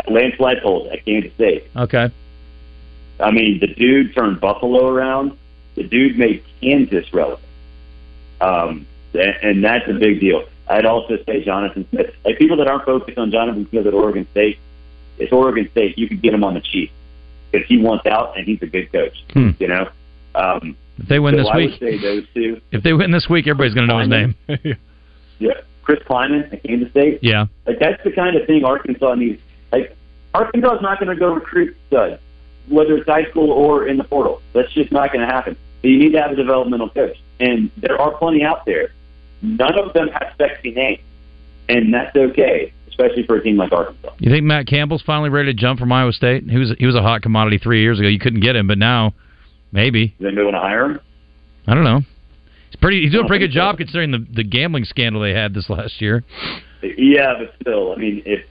Lance Leipold at Kansas State. Okay. I mean, the dude turned Buffalo around. The dude made Kansas relevant. Um, and, and that's a big deal. I'd also say Jonathan Smith. Like people that aren't focused on Jonathan Smith at Oregon State, it's Oregon State. You could get him on the cheap because he wants out and he's a good coach. Hmm. You know. Um, If they win so this I week, say those two. (laughs) if they win this week, everybody's going to know his name. (laughs) Yeah, Chris Klieman at Kansas State. yeah. Like that's the kind of thing Arkansas needs. Like Arkansas is not going to go recruit studs, whether it's high school or in the portal. That's just not going to happen. So you need to have a developmental coach, and there are plenty out there. None of them have sexy names, and that's okay, especially for a team like Arkansas. You think Matt Campbell's finally ready to jump from Iowa State? He was he was a hot commodity three years ago. You couldn't get him, but now maybe. Anybody want to hire him? I don't know. He's pretty. He's doing a pretty good job considering the the gambling scandal they had this last year. Yeah, but still, I mean, if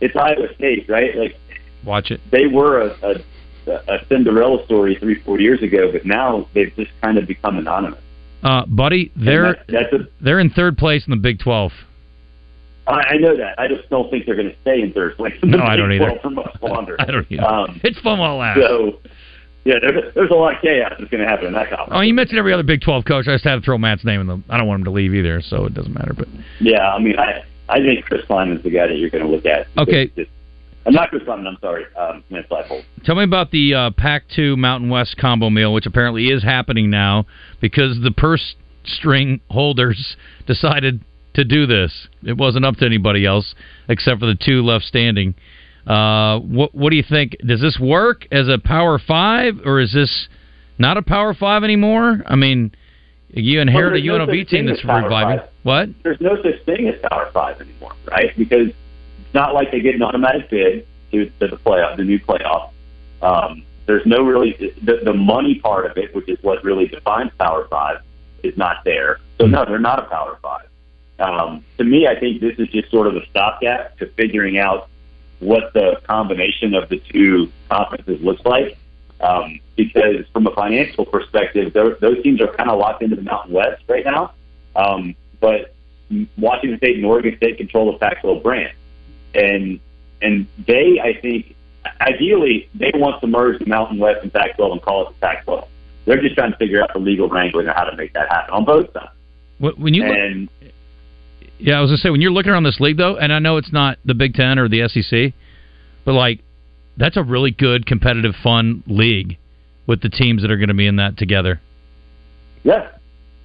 it's Iowa State, right? Like Watch it. they were a, a, a Cinderella story three, four years ago, but now they've just kind of become anonymous. Uh, buddy, they're that- that's a they're in third place in the Big Twelve. I, I know that. I just don't think they're going to stay in third place. No, (laughs) I don't either. For much longer. (laughs) I don't either. Um, it's fun while it lasts. so, yeah, there, there's a lot of chaos that's going to happen in that conference. Oh, you mentioned every other Big Twelve coach. I just had to throw Matt's name in the. I don't want him to leave either, so it doesn't matter. But Yeah, I mean, I I think Chris Klieman's the guy that you're going to look at. Okay. It's- I'm not Chris Klieman. I'm sorry. Um, Lance Leipold. Tell me about the uh, Pac-2 Mountain West combo meal, which apparently is happening now because the purse string holders (laughs) decided to do this. It wasn't up to anybody else except for the two left standing. Uh, what What do you think? Does this work as a Power Five, or is this not a Power Five anymore? I mean, you inherit Well, a there's no UNLV team that's reviving. Five. What? There's no such thing as Power Five anymore, right? Because it's not like they get an automatic bid to, to the playoff, the new playoff. Um, there's no really the, the money part of it, which is what really defines Power Five, is not there. So no, they're not a Power Five. Um, to me, I think this is just sort of a stopgap to figuring out what the combination of the two conferences looks like. Um, because from a financial perspective, those, those teams are kind of locked into the Mountain West right now. Um, but Washington State and Oregon State control the Pac-12 brand, and and they, I think, ideally, they want to merge the Mountain West and Pac-12 and call it the Pac-12. They're just trying to figure out the legal wrangling of how to make that happen on both sides. When you look, and Yeah, I was gonna say when you're looking around this league though, and I know it's not the Big Ten or the SEC, but like that's a really good competitive, fun league with the teams that are going to be in that together. Yeah,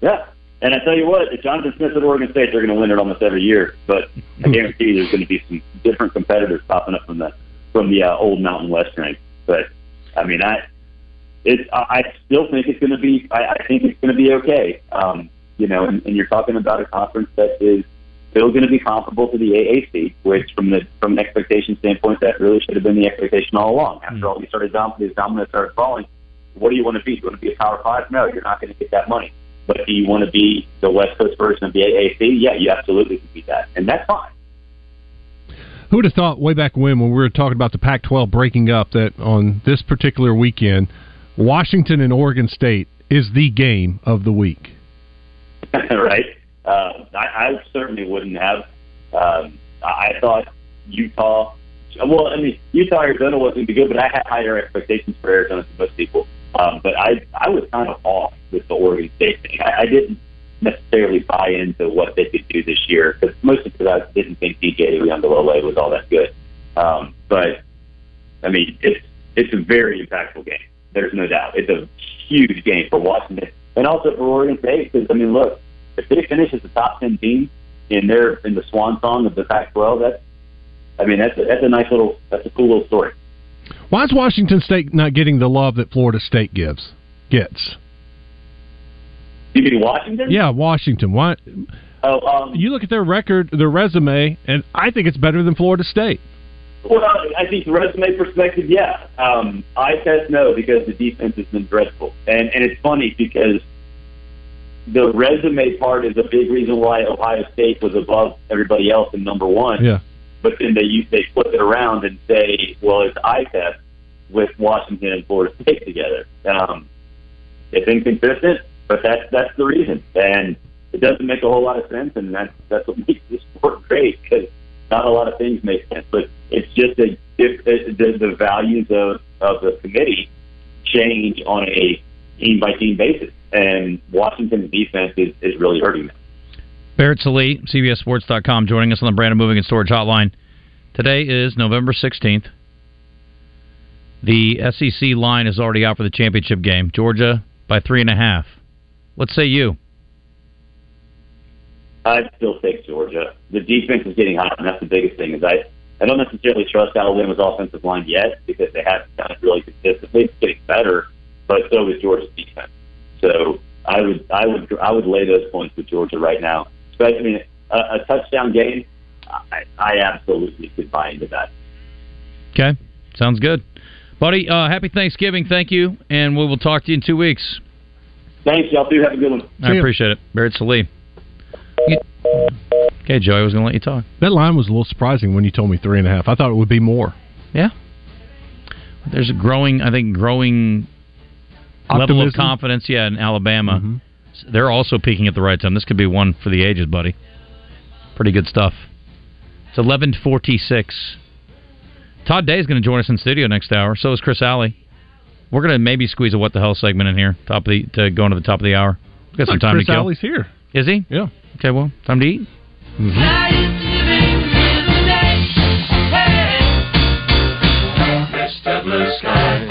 yeah. And I tell you what, if Jonathan Smith at Oregon State, they're going to win it almost every year. But I (laughs) guarantee you, there's going to be some different competitors popping up from the from the uh, old Mountain West rank. But I mean, I it's I I still think it's going to be. I, I think it's going to be okay. Um, you know, and, and you're talking about a conference that is still going to be comparable to the AAC, which from the from an expectation standpoint, that really should have been the expectation all along. Hmm. After all, you started dom- these dominance started falling. What do you want to be? Do you want to be a Power Five? No, you're not going to get that money. But do you want to be the West Coast version of the AAC? Yeah, you absolutely can be that, and that's fine. Who would have thought way back when, when we were talking about the Pac 12 breaking up, that on this particular weekend, Washington and Oregon State is the game of the week? (laughs) right? Uh, I, I certainly wouldn't have. Um, I thought Utah. Well, I mean, Utah Arizona wasn't good, but I had higher expectations for Arizona than most people. Um, but I I was kind of off with the Oregon State thing. I, I didn't necessarily buy into what they could do this year, because mostly because I didn't think DJ Uiagalelei was all that good. Um, but I mean, it's it's a very impactful game. There's no doubt. It's a huge game for Washington and also for Oregon State. Because I mean, look, if they finish as a top ten team in their in the swan song of the Pac-12, that's I mean, that's a, that's a nice little that's a cool little story. Why is Washington State not getting the love that Florida State gives gets? You mean Washington? Yeah, Washington. Why? Oh, um, You look at their record, their resume, and I think it's better than Florida State. Well, I think the resume perspective, yeah. Um, I test no because the defense has been dreadful, and and it's funny because the resume part is a big reason why Ohio State was above everybody else in number one. Yeah. but then they they flip it around and say, well, it's test with Washington and Florida State together. Um, it's inconsistent, but that's that's the reason, and it doesn't make a whole lot of sense, and that's that's what (laughs) makes this sport great because not a lot of things make sense, but it's just a if, if the, the values of of the committee change on a team by team basis, and Washington's defense is, is really hurting them. Barrett Sallee, CBSSports.com, joining us on the Brandon Moving and Storage Hotline. Today is November 16th. The SEC line is already out for the championship game. Georgia by three and a half. What say you? I'd still take Georgia. The defense is getting hot, and that's the biggest thing. Is I I don't necessarily trust Alabama's offensive line yet because they haven't done it really consistently. It's getting better, but so is Georgia's defense. So I would I would I would lay those points with Georgia right now. Especially I mean, a, a touchdown game. I, I absolutely could buy into that. Okay, sounds good, buddy. Uh, happy Thanksgiving, thank you, and we will talk to you in two weeks. Thanks, y'all. Do have a good one. I appreciate it, Barrett Sallee. Okay, Joey, I was going to let you talk. That line was a little surprising when you told me three and a half. I thought it would be more. Yeah. There's a growing, I think, growing level of confidence. Yeah, in Alabama, mm-hmm. they're also peaking at the right time. This could be one for the ages, buddy. Pretty good stuff. It's eleven forty six. Todd Day is going to join us in studio next hour. So is Chris Alley. We're going to maybe squeeze a what the hell segment in here, top of the to go into the top of the hour. We've got some time Chris to kill. Alley's here. Is he? Yeah. Okay, well, time to eat. Mm-hmm.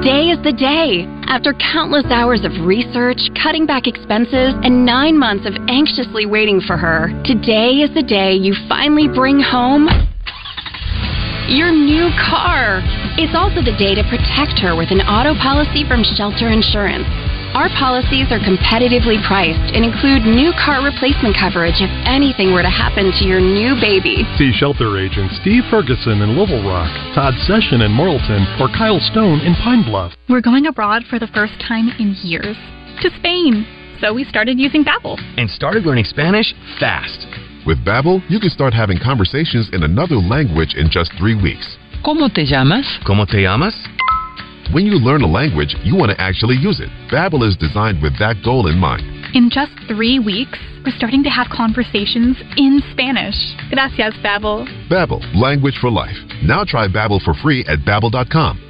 Today is the day. After countless hours of research, cutting back expenses, and nine months of anxiously waiting for her, today is the day you finally bring home your new car. It's also the day to protect her with an auto policy from Shelter Insurance. Our policies are competitively priced and include new car replacement coverage if anything were to happen to your new baby. See shelter agents Steve Ferguson in Little Rock, Todd Session in Morrilton, or Kyle Stone in Pine Bluff. We're going abroad for the first time in years to Spain. So we started using Babbel. and started learning Spanish fast. With Babbel, you can start having conversations in another language in just three weeks. ¿Cómo te llamas? ¿Cómo te llamas? When you learn a language, you want to actually use it. Babbel is designed with that goal in mind. In just three weeks, we're starting to have conversations in Spanish. Gracias, Babbel. Babbel, language for life. Now try Babbel for free at babbel.com.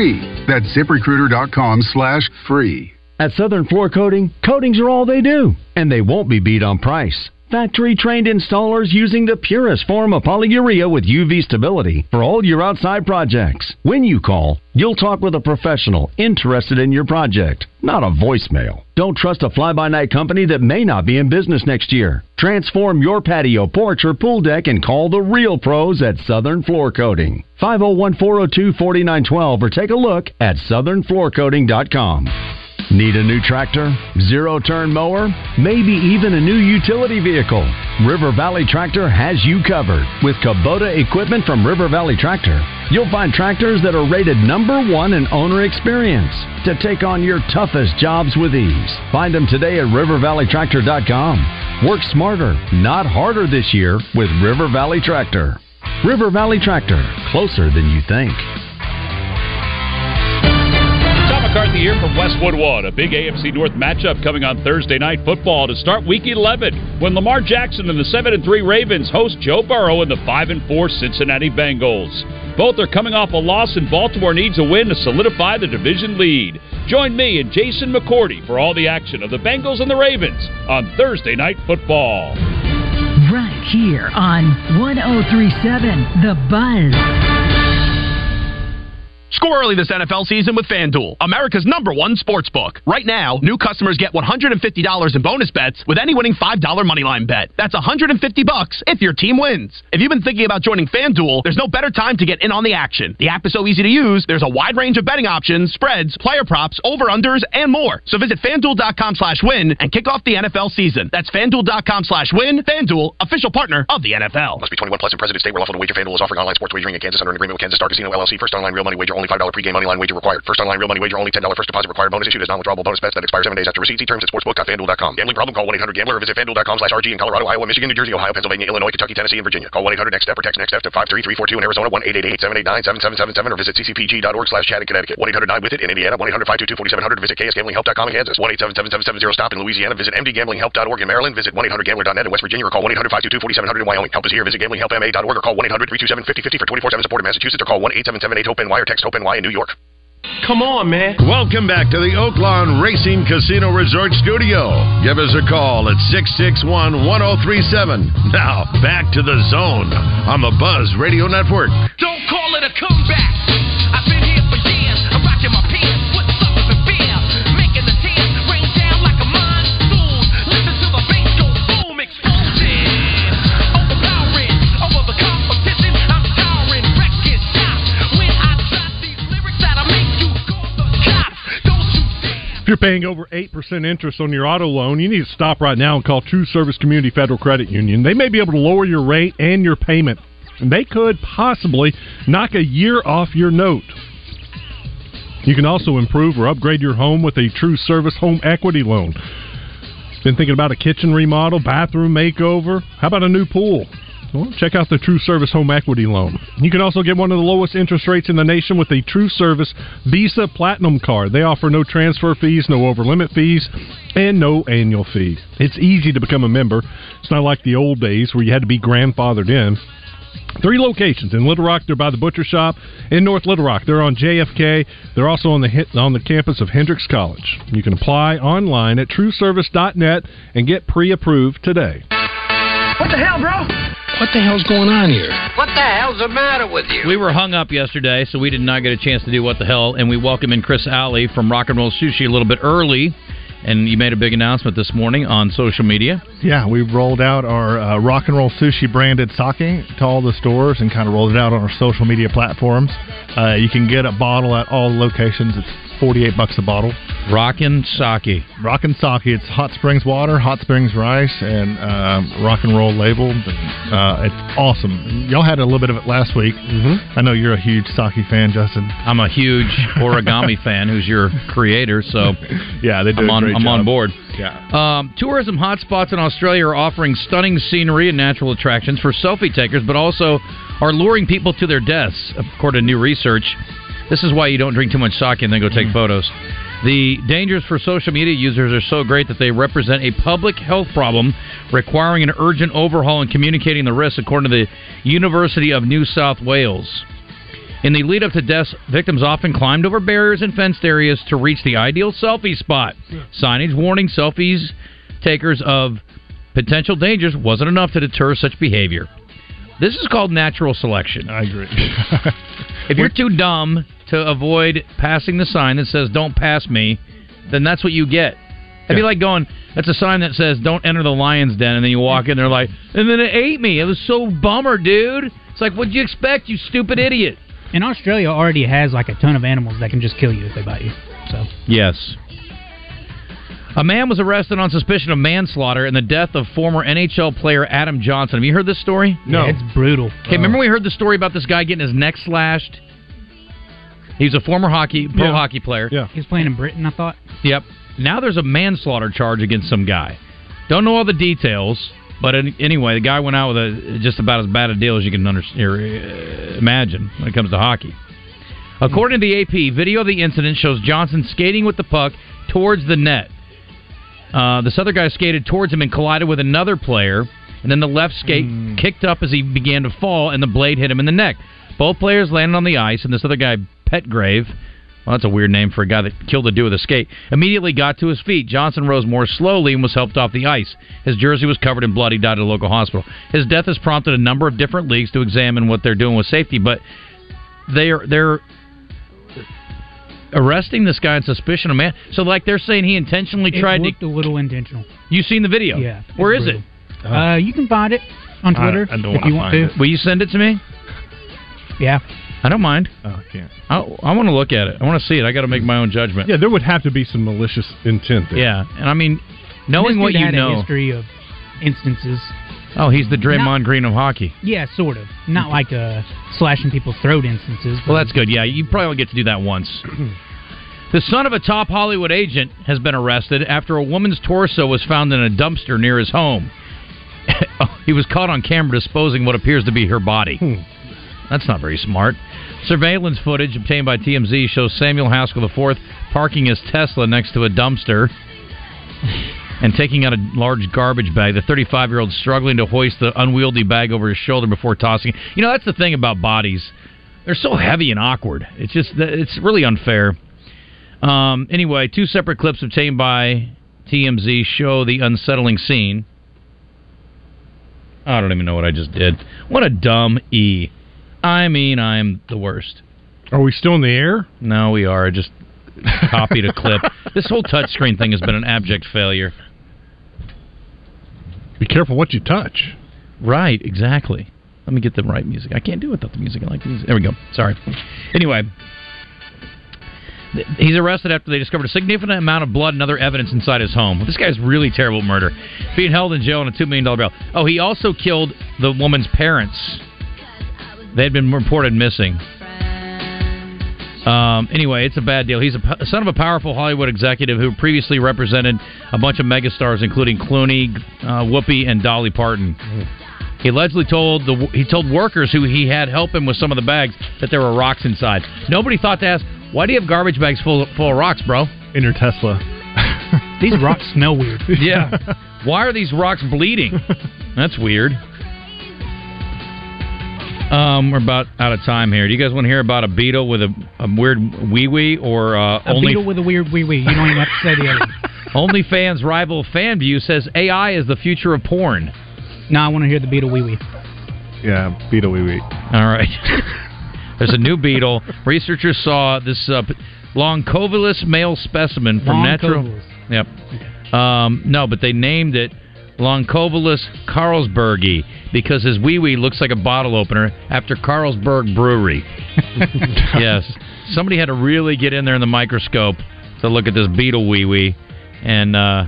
That's ziprecruiter.com slash free. At Southern Floor Coating, coatings are all they do, and they won't be beat on price. Factory trained installers using the purest form of polyurea with UV stability for all your outside projects. When you call, you'll talk with a professional interested in your project, not a voicemail. Don't trust a fly by night company that may not be in business next year. Transform your patio, porch, or pool deck and call the real pros at Southern Floor Coating. 501 402 4912 or take a look at southernfloorcoating.com. Need a new tractor? Zero turn mower? Maybe even a new utility vehicle? River Valley Tractor has you covered. With Kubota equipment from River Valley Tractor, you'll find tractors that are rated number one in owner experience to take on your toughest jobs with ease. Find them today at rivervalleytractor.com. Work smarter, not harder this year with River Valley Tractor. River Valley Tractor, closer than you think. McCarthy here from Westwood One. A big AFC North matchup coming on Thursday night football to start Week 11 when Lamar Jackson and the 7 and 3 Ravens host Joe Burrow and the 5 and 4 Cincinnati Bengals. Both are coming off a loss, and Baltimore needs a win to solidify the division lead. Join me and Jason McCourty for all the action of the Bengals and the Ravens on Thursday night football. Right here on 1037 The Buzz. Score early this NFL season with FanDuel, America's number one sports book. Right now, new customers get $150 in bonus bets with any winning $5 moneyline bet. That's 150 bucks if your team wins. If you've been thinking about joining FanDuel, there's no better time to get in on the action. The app is so easy to use, there's a wide range of betting options, spreads, player props, over-unders, and more. So visit FanDuel.com slash win and kick off the NFL season. That's FanDuel.com slash win. FanDuel, official partner of the NFL. Must be 21 plus and present state where lawful to wager. FanDuel is offering online sports wagering in Kansas under an agreement with Kansas Star Casino LLC. First online real money wager only $5 pregame money line wager required. First online real money wager only $10 first deposit required. Bonus issued as non-withdrawable bonus bets that expire seven days after receipt. See terms at sportsbook.fanduel.com. Gambling problem? Call 1-800-GAMBLER or visit fanduel.com slash RG in Colorado, Iowa, Michigan, New Jersey, Ohio, Pennsylvania, Illinois, Kentucky, Tennessee, and Virginia. Call 1-800-NEXT-STEP or text NEXT STEP to 53342 in Arizona, 1-888-789-7777 or visit ccpg.org slash chat in Connecticut. 1-800-9-WITH-IT in Indiana, 1-800-522-4700 visit KSGamblingHelp.com in Kansas, 1-877-770-STOP in Louisiana, visit mdgamblinghelp.org in Maryland, visit 1-800-GAMBLER.net in West Virginia or call 1-800-522-4700 in Wyoming. Help is here. Visit gamblinghelpma.org or call 1-800-327-5050 for 24-7 support in Massachusetts or call 1-877-8-HOPE-NY or text HOPE-NY in New York. Come on, man. Welcome back to the Oaklawn Racing Casino Resort Studio. Give us a call at 661 1037. Now, back to the zone on the Buzz Radio Network. Don't call it a comeback. I've been here you're paying over 8% interest on your auto loan, you need to stop right now and call True Service Community Federal Credit Union. They may be able to lower your rate and your payment. And they could possibly knock a year off your note. You can also improve or upgrade your home with a True Service Home Equity Loan. Been thinking about a kitchen remodel, bathroom makeover? How about a new pool? Well, check out the True Service Home Equity Loan. You can also get one of the lowest interest rates in the nation with a True Service Visa Platinum card. They offer no transfer fees, no over limit fees, and no annual fee. It's easy to become a member. It's not like the old days where you had to be grandfathered in. Three locations in Little Rock. They're by the Butcher Shop. In North Little Rock, they're on JFK. They're also on the on the campus of Hendrix College. You can apply online at TrueService.net and get pre-approved today. What the hell, bro? What the hell's going on here? What the hell's the matter with you? We were hung up yesterday, so we did not get a chance to do what the hell. And we welcome in Chris Alley from Rock and Roll Sushi a little bit early. And you made a big announcement this morning on social media. Yeah, we've rolled out our uh, rock and roll sushi branded sake to all the stores and kind of rolled it out on our social media platforms. Uh, you can get a bottle at all locations. It's 48 bucks a bottle. Rockin' sake. Rockin' sake. It's hot springs water, hot springs rice, and um, rock and roll labeled. Uh, it's awesome. Y'all had a little bit of it last week. Mm-hmm. I know you're a huge sake fan, Justin. I'm a huge origami (laughs) fan, who's your creator. So (laughs) yeah, they do I'm a on. I'm on board. Yeah. Um, tourism hotspots in Australia are offering stunning scenery and natural attractions for selfie takers, but also are luring people to their deaths, according to new research. This is why you don't drink too much sake and then go take Mm. photos. The dangers for social media users are so great that they represent a public health problem requiring an urgent overhaul and communicating the risks, according to the University of New South Wales. In the lead up to deaths, victims often climbed over barriers and fenced areas to reach the ideal selfie spot. Signage warning selfies takers of potential dangers wasn't enough to deter such behavior. This is called natural selection. I agree. (laughs) if you're too dumb to avoid passing the sign that says "Don't pass me," then that's what you get. It'd be like going, "That's a sign that says Don't enter the lion's den," and then you walk in, they're like, "And then it ate me." It was so bummer, dude. It's like, what'd you expect, you stupid idiot? And Australia already has like a ton of animals that can just kill you if they bite you. So Yes. A man was arrested on suspicion of manslaughter in the death of former NHL player Adam Johnson. Have you heard this story? No. Yeah, it's brutal. Okay, remember we heard the story about this guy getting his neck slashed? He's a former hockey pro Yeah. hockey player. Yeah. He was playing in Britain, I thought. Yep. Now there's a manslaughter charge against some guy. Don't know all the details, but an- anyway, the guy went out with a just about as bad a deal as you can under, uh, imagine when it comes to hockey. According to the AP, video of the incident shows Johnson skating with the puck towards the net. Uh, this other guy skated towards him and collided with another player, and then the left skate kicked up as he began to fall, and the blade hit him in the neck. Both players landed on the ice, and this other guy, Petgrave, well, that's a weird name for a guy that killed a dude with a skate, immediately got to his feet. Johnson rose more slowly and was helped off the ice. His jersey was covered in blood. He died at a local hospital. His death has prompted a number of different leagues to examine what they're doing with safety, but they're they're arresting this guy on suspicion of man. So, like, they're saying he intentionally It tried looked to. a little intentional. You seen the video? Yeah. Where is it's is it? Uh, you can find it on Twitter I don't if wanna you want find to. Will you send it to me? Yeah. I don't mind. Oh, I can't. I, I want to look at it. I want to see it. I got to make my own judgment. Yeah, there would have to be some malicious intent there. Yeah, and I mean, knowing This what dude you had a know. history of instances. Oh, he's the Draymond Not- Green of hockey. Yeah, sort of. Not like uh, slashing people's throat instances. Well, that's good. Yeah, you probably only get to do that once. (clears throat) the son of a top Hollywood agent has been arrested after a woman's torso was found in a dumpster near his home. (laughs) he was caught on camera disposing what appears to be her body. That's not very smart. Surveillance footage obtained by TMZ shows Samuel Haskell IV parking his Tesla next to a dumpster (laughs) and taking out a large garbage bag. The 35 year old struggling to hoist the unwieldy bag over his shoulder before tossing. it. You know, that's the thing about bodies. They're so heavy and awkward. It's just, it's really unfair. Um, anyway, two separate clips obtained by TMZ show the unsettling scene. I don't even know what I just did. What a dumb E. I mean, I'm the worst. Are we still in the air? No, we are. I just copied a clip. (laughs) This whole touchscreen thing has been an abject failure. Be careful what you touch. Right, exactly. Let me get the right music. I can't do it without the music. I like the music. There we go. Sorry. Anyway, he's arrested after they discovered a significant amount of blood and other evidence inside his home. This guy's really terrible murder. Being held in jail on a $2 million bail. Oh, he also killed the woman's parents. They had been reported missing. Um, anyway, it's a bad deal. He's a p- son of a powerful Hollywood executive who previously represented a bunch of megastars, including Clooney, uh, Whoopi, and Dolly Parton. He allegedly told the he told workers who he had help him with some of the bags that there were rocks inside. Nobody thought to ask, "Why do you have garbage bags full full of rocks, bro?" In your Tesla. (laughs) These rocks smell weird. Yeah. (laughs) Why are these rocks bleeding? (laughs) That's weird. Um, we're about out of time here. Do you guys want to hear about a beetle with a, a weird wee wee or uh, A only beetle with a weird wee wee. You don't even have to say the other. (laughs) OnlyFans rival Fanvue says AI is the future of porn. No, I want to hear the beetle wee wee. Yeah, beetle wee wee. All right. (laughs) There's a new beetle. Researchers saw this uh, Loncovilius male specimen from natural. Loncovilius. Yep. Um, no, but they named it Loncovilius carlsbergi because his wee wee looks like a bottle opener after Carlsberg Brewery. (laughs) yes. Somebody had to really get in there in the microscope to look at this beetle wee wee. And, uh,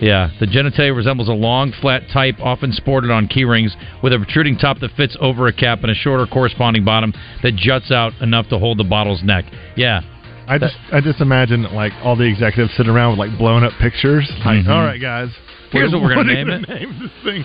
yeah, the genitalia resembles a long, flat type often sported on key rings with a protruding top that fits over a cap and a shorter corresponding bottom that juts out enough to hold the bottle's neck. Yeah. I just I just imagine like all the executives sitting around with like blown up pictures. Like, Mhm. all right, guys, Here's what we're gonna name we it. Name this thing.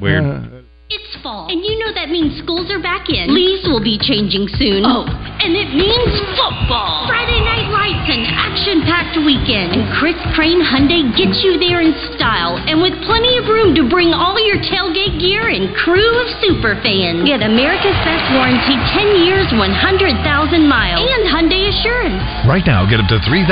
Weird. Uh, It's fall, and you know that means schools are back in. Leaves will be changing soon. Oh, and it means football. Friday night lights and action-packed weekend. And Chris Crain Hyundai gets you there in style and with plenty of room to bring all your tailgate gear and crew of super fans. Get America's Best Warranty 10 years, 100,000 miles, and Hyundai Assurance. Right now, get up to $3,000